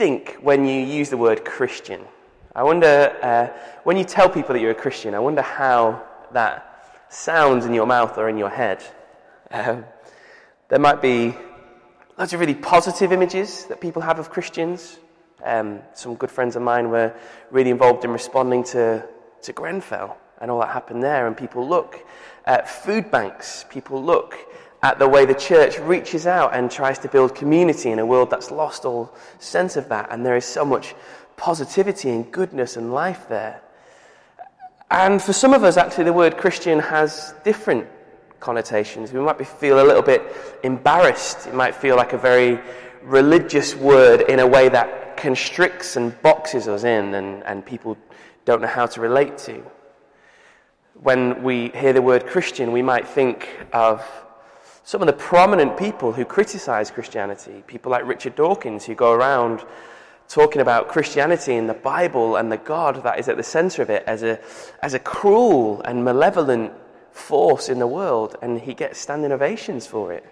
think when you use the word Christian? I wonder, uh, when you tell people that you're a Christian, I wonder how that sounds in your mouth or in your head. Um, there might be lots of really positive images that people have of Christians. Um, some good friends of mine were really involved in responding to, to Grenfell and all that happened there. And people look at food banks, people look at the way the church reaches out and tries to build community in a world that's lost all sense of that. And there is so much positivity and goodness and life there. And for some of us, actually, the word Christian has different connotations. We might be, feel a little bit embarrassed. It might feel like a very religious word in a way that constricts and boxes us in, and, and people don't know how to relate to. When we hear the word Christian, we might think of some of the prominent people who criticize Christianity, people like Richard Dawkins, who go around talking about Christianity and the Bible and the God that is at the center of it as a, as a cruel and malevolent force in the world, and he gets standing ovations for it.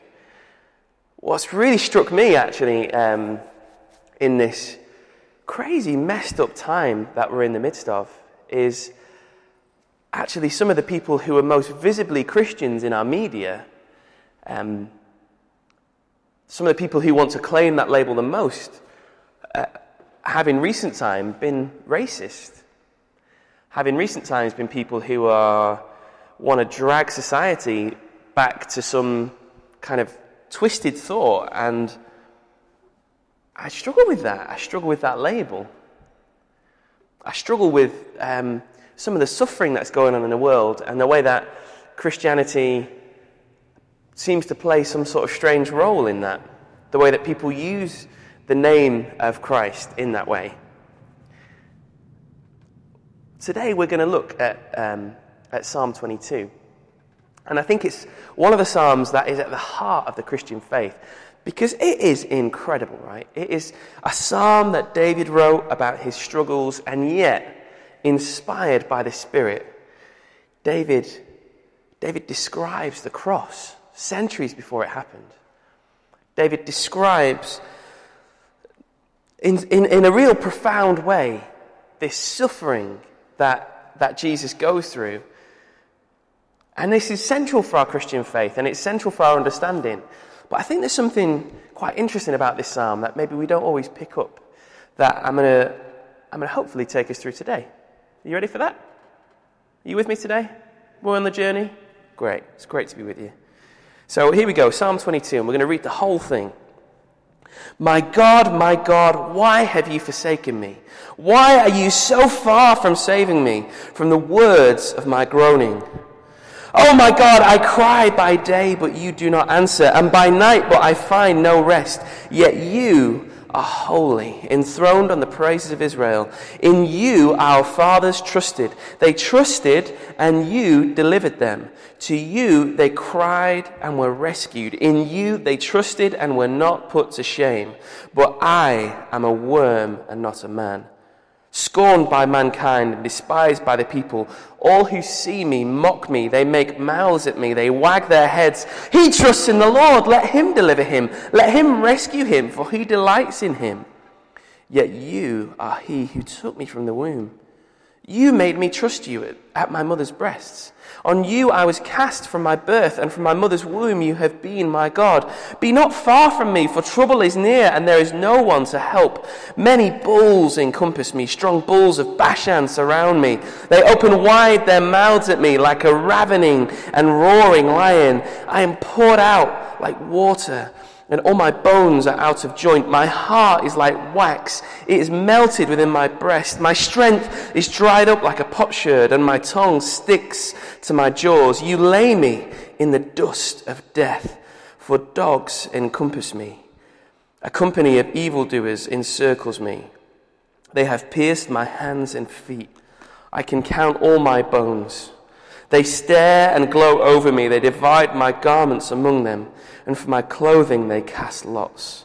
What's really struck me, actually, um, in this crazy, messed up time that we're in the midst of, is actually some of the people who are most visibly Christians in our media. Um, some of the people who want to claim that label the most uh, have in recent time been racist. Have in recent times been people who are, want to drag society back to some kind of twisted thought. And I struggle with that. I struggle with that label. I struggle with um, some of the suffering that's going on in the world and the way that Christianity seems to play some sort of strange role in that. The way that people use the name of Christ in that way. Today we're going to look at, um, at Psalm 22. And I think it's one of the Psalms that is at the heart of the Christian faith because it is incredible, right? It is a psalm that David wrote about his struggles and yet inspired by the Spirit, David, David describes the cross centuries before it happened. David describes in, in, in a real profound way this suffering that, that Jesus goes through. And this is central for our Christian faith and it's central for our understanding. But I think there's something quite interesting about this psalm that maybe we don't always pick up that I'm going to I'm to hopefully take us through today. Are you ready for that? Are you with me today? We're on the journey? Great. It's great to be with you. So here we go, Psalm 22, and we're going to read the whole thing. My God, my God, why have you forsaken me? Why are you so far from saving me from the words of my groaning? Oh my God, I cry by day, but you do not answer, and by night, but I find no rest. Yet you are holy, enthroned on the praises of Israel. In you our fathers trusted. They trusted, and you delivered them. To you they cried and were rescued. In you they trusted and were not put to shame. But I am a worm and not a man scorned by mankind and despised by the people. All who see me mock me. They make mouths at me. They wag their heads. He trusts in the Lord. Let him deliver him. Let him rescue him, for he delights in him. Yet you are he who took me from the womb. You made me trust you at my mother's breasts. On you I was cast from my birth, and from my mother's womb you have been my God. Be not far from me, for trouble is near, and there is no one to help. Many bulls encompass me, strong bulls of Bashan surround me. They open wide their mouths at me like a ravening and roaring lion. I am poured out like water and all my bones are out of joint. My heart is like wax, it is melted within my breast. My strength is dried up like a potsherd, and my tongue sticks to my jaws. You lay me in the dust of death, for dogs encompass me. A company of evildoers encircles me. They have pierced my hands and feet. I can count all my bones. They stare and gloat over me. They divide my garments among them and for my clothing they cast lots.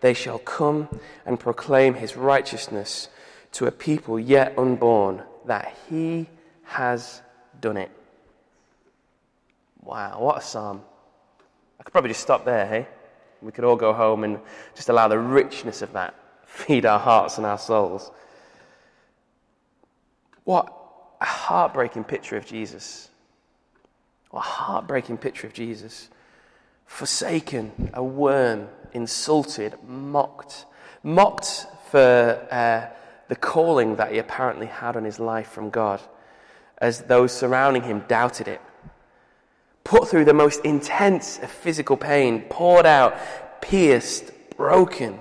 they shall come and proclaim his righteousness to a people yet unborn, that he has done it. Wow, what a psalm. I could probably just stop there, hey? We could all go home and just allow the richness of that feed our hearts and our souls. What a heartbreaking picture of Jesus. What a heartbreaking picture of Jesus. Forsaken, a worm, insulted, mocked. Mocked for uh, the calling that he apparently had on his life from God, as those surrounding him doubted it. Put through the most intense of physical pain, poured out, pierced, broken.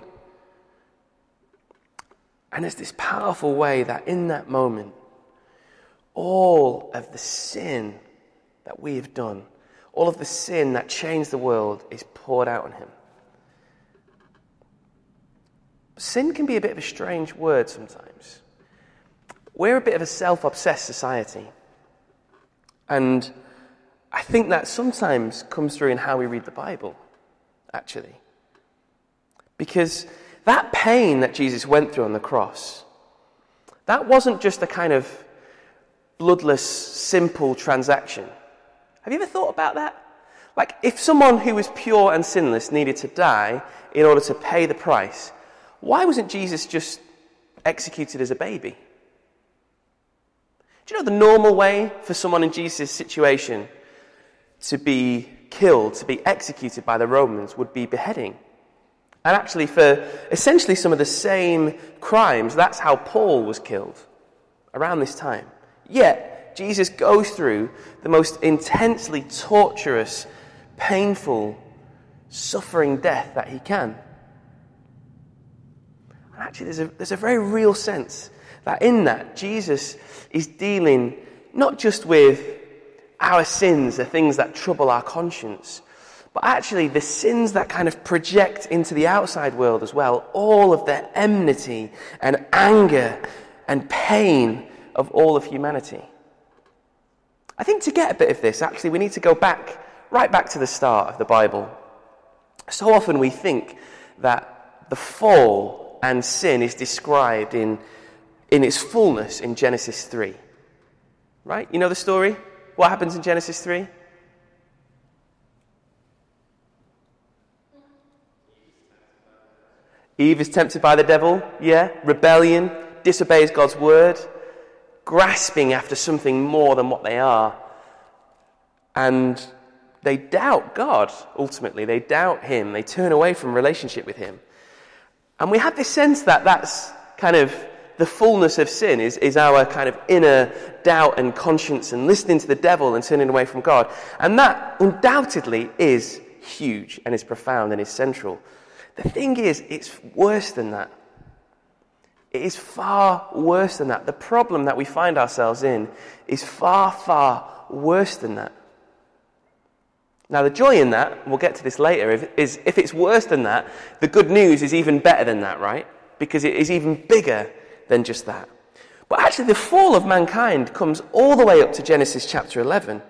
And there's this powerful way that in that moment, all of the sin that we have done, all of the sin that changed the world is poured out on him. Sin can be a bit of a strange word sometimes. We're a bit of a self obsessed society. And I think that sometimes comes through in how we read the Bible, actually. Because that pain that Jesus went through on the cross, that wasn't just a kind of bloodless, simple transaction. Have you ever thought about that? Like, if someone who was pure and sinless needed to die in order to pay the price, why wasn't Jesus just executed as a baby? Do you know the normal way for someone in Jesus' situation to be killed, to be executed by the Romans, would be beheading? And actually, for essentially some of the same crimes, that's how Paul was killed around this time. Yet, Jesus goes through the most intensely torturous, painful, suffering death that he can. And actually, there's a, there's a very real sense that in that, Jesus is dealing not just with our sins, the things that trouble our conscience, but actually the sins that kind of project into the outside world as well. All of the enmity and anger and pain of all of humanity. I think to get a bit of this, actually, we need to go back, right back to the start of the Bible. So often we think that the fall and sin is described in, in its fullness in Genesis 3. Right? You know the story? What happens in Genesis 3? Eve is tempted by the devil, yeah? Rebellion, disobeys God's word, grasping after something more than what they are. And they doubt God, ultimately. They doubt Him. They turn away from relationship with Him. And we have this sense that that's kind of the fullness of sin is, is our kind of inner doubt and conscience and listening to the devil and turning away from God. And that undoubtedly is huge and is profound and is central. The thing is, it's worse than that. It is far worse than that. The problem that we find ourselves in is far, far worse than that. Now, the joy in that, we'll get to this later, is if it's worse than that, the good news is even better than that, right? Because it is even bigger than just that. But actually, the fall of mankind comes all the way up to Genesis chapter 11.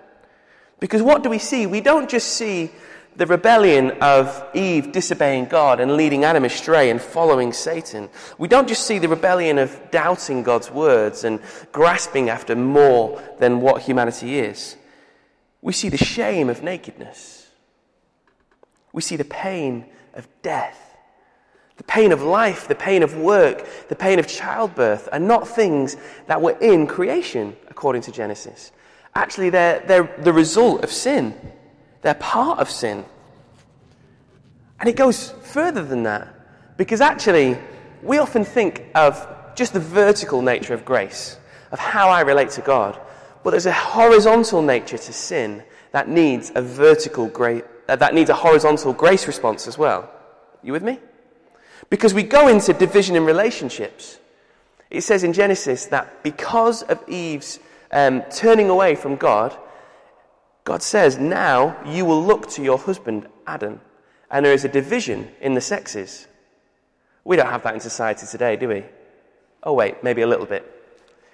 Because what do we see? We don't just see the rebellion of Eve disobeying God and leading Adam astray and following Satan. We don't just see the rebellion of doubting God's words and grasping after more than what humanity is. We see the shame of nakedness. We see the pain of death. The pain of life, the pain of work, the pain of childbirth are not things that were in creation, according to Genesis. Actually, they're, they're the result of sin. They're part of sin. And it goes further than that. Because actually, we often think of just the vertical nature of grace, of how I relate to God. But there's a horizontal nature to sin that needs a vertical grace, uh, that needs a horizontal grace response as well. You with me? Because we go into division in relationships. It says in Genesis that because of Eve's um, turning away from God, God says, now you will look to your husband, Adam. And there is a division in the sexes. We don't have that in society today, do we? Oh, wait, maybe a little bit.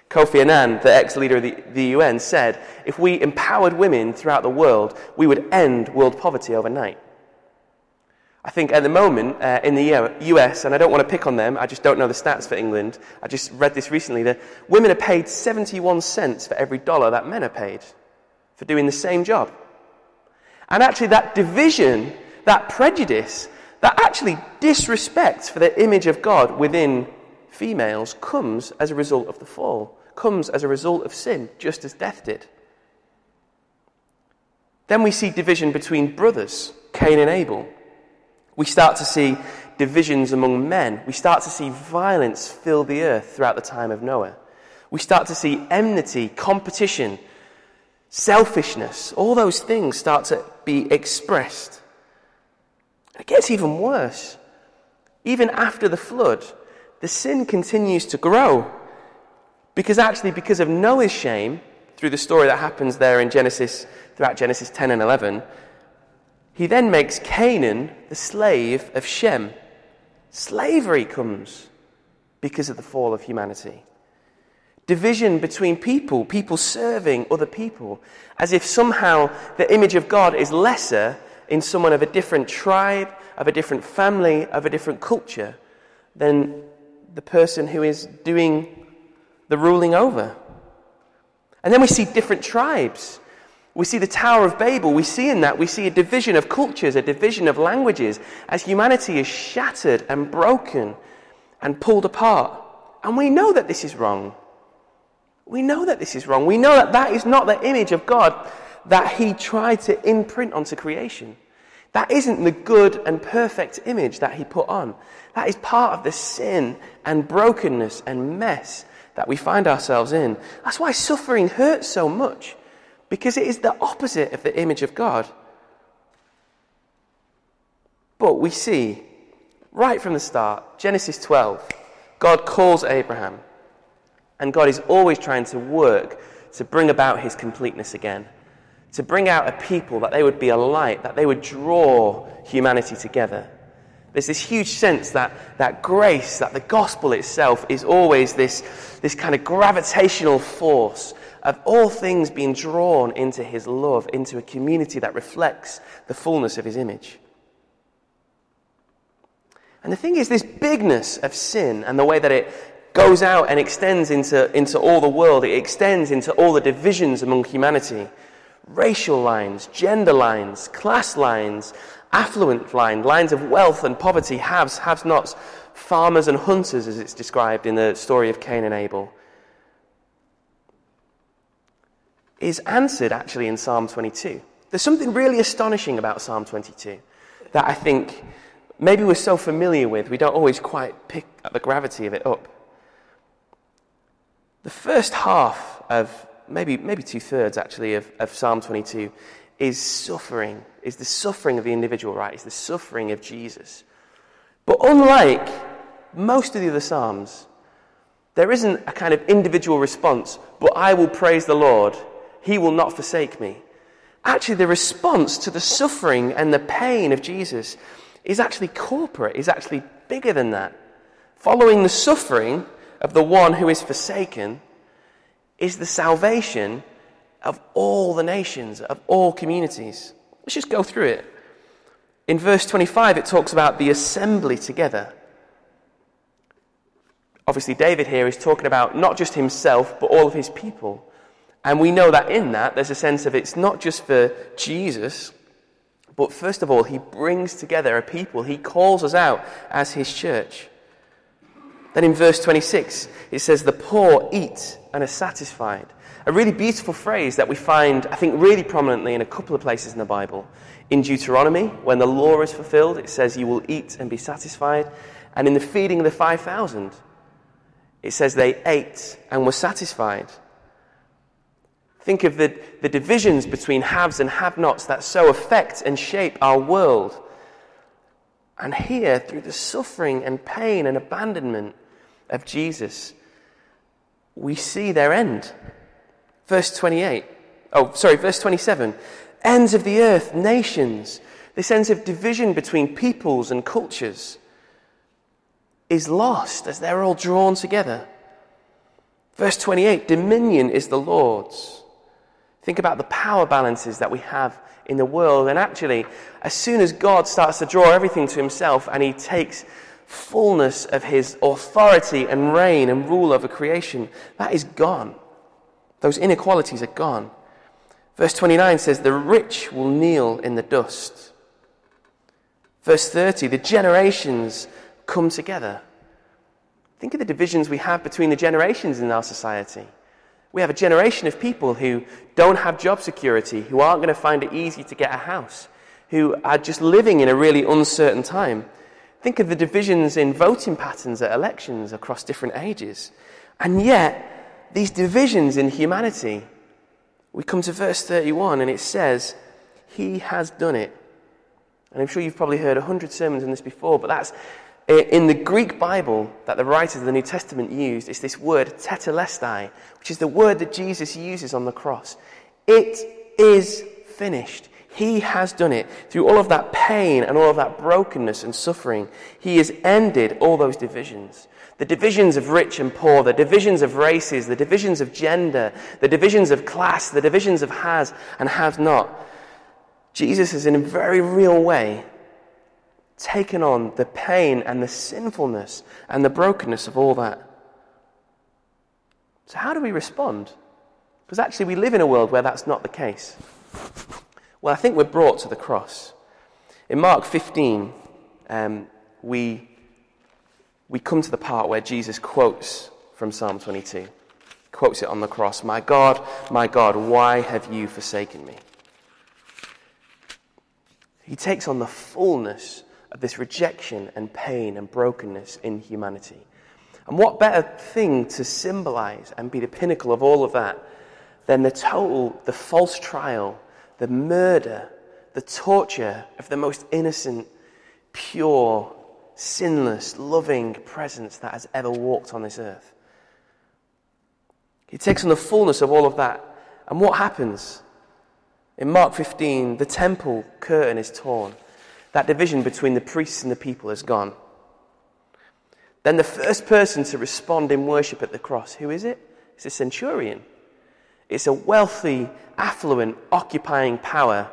Kofi Annan, the ex leader of the, the, UN, said if we empowered women throughout the world, we would end world poverty overnight. I think at the moment uh, in the US, and I don't want to pick on them, I just don't know the stats for England. I just read this recently that women are paid 71 cents for every dollar that men are paid for doing the same job. And actually, that division, that prejudice, that actually disrespect for the image of God within females comes as a result of the fall, comes as a result of sin, just as death did. Then we see division between brothers, Cain and Abel. We start to see divisions among men. We start to see violence fill the earth throughout the time of Noah. We start to see enmity, competition, selfishness. All those things start to be expressed. It gets even worse. Even after the flood, the sin continues to grow. Because actually, because of Noah's shame, through the story that happens there in Genesis, throughout Genesis 10 and 11, he then makes Canaan the slave of Shem. Slavery comes because of the fall of humanity. Division between people, people serving other people, as if somehow the image of God is lesser in someone of a different tribe, of a different family, of a different culture than the person who is doing the ruling over. And then we see different tribes we see the Tower of Babel. We see in that, we see a division of cultures, a division of languages, as humanity is shattered and broken and pulled apart. And we know that this is wrong. We know that this is wrong. We know that that is not the image of God that He tried to imprint onto creation. That isn't the good and perfect image that He put on. That is part of the sin and brokenness and mess that we find ourselves in. That's why suffering hurts so much because it is the opposite of the image of God. But we see right from the start, Genesis 12, God calls Abraham, and God is always trying to work to bring about his completeness again, to bring out a people that they would be a light, that they would draw humanity together. There's this huge sense that, that grace, that the gospel itself is always this, this kind of gravitational force of all things being drawn into his love, into a community that reflects the fullness of his image. And the thing is, this bigness of sin and the way that it goes out and extends into, into all the world, it extends into all the divisions among humanity racial lines, gender lines, class lines, affluent lines, lines of wealth and poverty, haves, have nots, farmers and hunters, as it's described in the story of Cain and Abel. is answered actually in Psalm 22. There's something really astonishing about Psalm 22 that I think maybe we're so familiar with, we don't always quite pick the gravity of it up. The first half of, maybe, maybe two thirds actually, of, of Psalm 22 is suffering, is the suffering of the individual, right? It's the suffering of Jesus. But unlike most of the other Psalms, there isn't a kind of individual response, but I will praise the Lord he will not forsake me. Actually, the response to the suffering and the pain of Jesus is actually corporate, is actually bigger than that. Following the suffering of the one who is forsaken is the salvation of all the nations, of all communities. Let's just go through it. In verse 25, it talks about the assembly together. Obviously, David here is talking about not just himself, but all of his people. And we know that in that, there's a sense of it's not just for Jesus, but first of all, he brings together a people. He calls us out as his church. Then in verse 26, it says, The poor eat and are satisfied. A really beautiful phrase that we find, I think, really prominently in a couple of places in the Bible. In Deuteronomy, when the law is fulfilled, it says, You will eat and be satisfied. And in the feeding of the 5,000, it says they ate and were satisfied. Think of the, the divisions between haves and have nots that so affect and shape our world. And here, through the suffering and pain and abandonment of Jesus, we see their end. Verse 28. Oh, sorry, verse 27. Ends of the earth, nations, this sense of division between peoples and cultures is lost as they're all drawn together. Verse 28 dominion is the Lord's. Think about the power balances that we have in the world. And actually, as soon as God starts to draw everything to himself and he takes fullness of his authority and reign and rule over creation, that is gone. Those inequalities are gone. Verse 29 says, The rich will kneel in the dust. Verse 30, the generations come together. Think of the divisions we have between the generations in our society. We have a generation of people who don't have job security, who aren't going to find it easy to get a house, who are just living in a really uncertain time. Think of the divisions in voting patterns at elections across different ages. And yet, these divisions in humanity, we come to verse 31 and it says, He has done it. And I'm sure you've probably heard a hundred sermons on this before, but that's in the Greek Bible that the writers of the New Testament used, it's this word tetelestai, which is the word that Jesus uses on the cross. It is finished. He has done it. Through all of that pain and all of that brokenness and suffering, He has ended all those divisions. The divisions of rich and poor, the divisions of races, the divisions of gender, the divisions of class, the divisions of has and has not. Jesus has, in a very real way, taken on the pain and the sinfulness and the brokenness of all that. So, how do we respond? Because actually, we live in a world where that's not the case. Well, I think we're brought to the cross. In Mark 15, um, we, we come to the part where Jesus quotes from Psalm 22. Quotes it on the cross My God, my God, why have you forsaken me? He takes on the fullness of this rejection and pain and brokenness in humanity. And what better thing to symbolize and be the pinnacle of all of that than the total, the false trial, the murder, the torture of the most innocent, pure, sinless, loving presence that has ever walked on this earth? He takes on the fullness of all of that. And what happens? In Mark 15, the temple curtain is torn. That division between the priests and the people is gone. Then the first person to respond in worship at the cross, who is it? It's a centurion. It's a wealthy, affluent, occupying power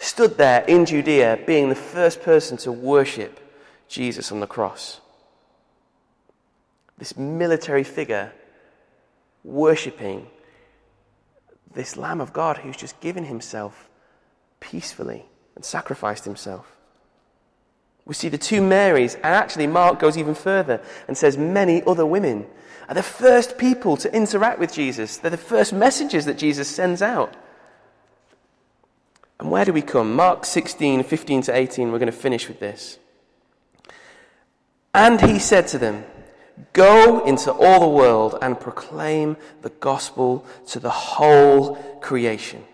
stood there in Judea, being the first person to worship Jesus on the cross. This military figure worshipping this Lamb of God who's just given himself peacefully and sacrificed himself. We see the two Marys, and actually, Mark goes even further and says many other women are the first people to interact with Jesus. They're the first messengers that Jesus sends out. And where do we come? Mark 16, 15 to 18, we're going to finish with this. And he said to them, Go into all the world and proclaim the gospel to the whole creation.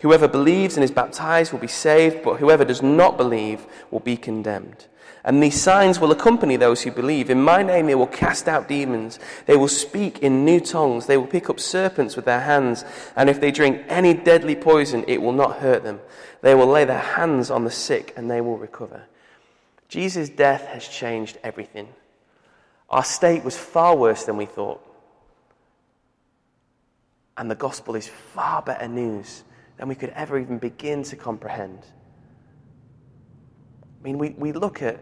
Whoever believes and is baptized will be saved, but whoever does not believe will be condemned. And these signs will accompany those who believe. In my name they will cast out demons. They will speak in new tongues. They will pick up serpents with their hands. And if they drink any deadly poison, it will not hurt them. They will lay their hands on the sick and they will recover. Jesus' death has changed everything. Our state was far worse than we thought. And the gospel is far better news than we could ever even begin to comprehend. I mean, we, we look at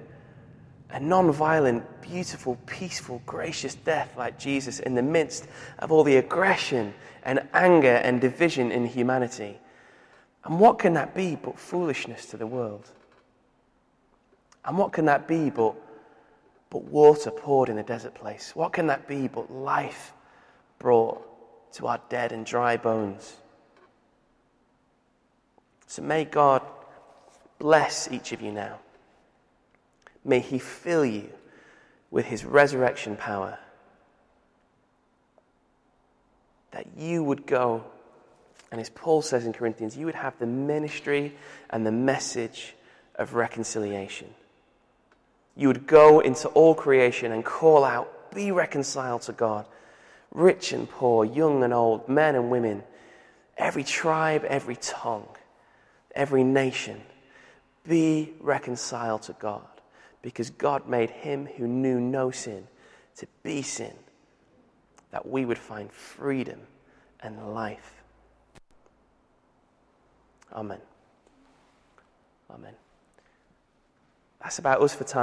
a non violent, beautiful, peaceful, gracious death like Jesus in the midst of all the aggression and anger and division in humanity. And what can that be but foolishness to the world? And what can that be but, but water poured in a desert place? What can that be but life brought to our dead and dry bones? So may God bless each of you now. May He fill you with His resurrection power. That you would go, and as Paul says in Corinthians, you would have the ministry and the message of reconciliation. You would go into all creation and call out, Be reconciled to God. Rich and poor, young and old, men and women, every tribe, every tongue, every nation, be reconciled to God because God made him who knew no sin to be sin, that we would find freedom and life. Amen. Amen. That's about us for time.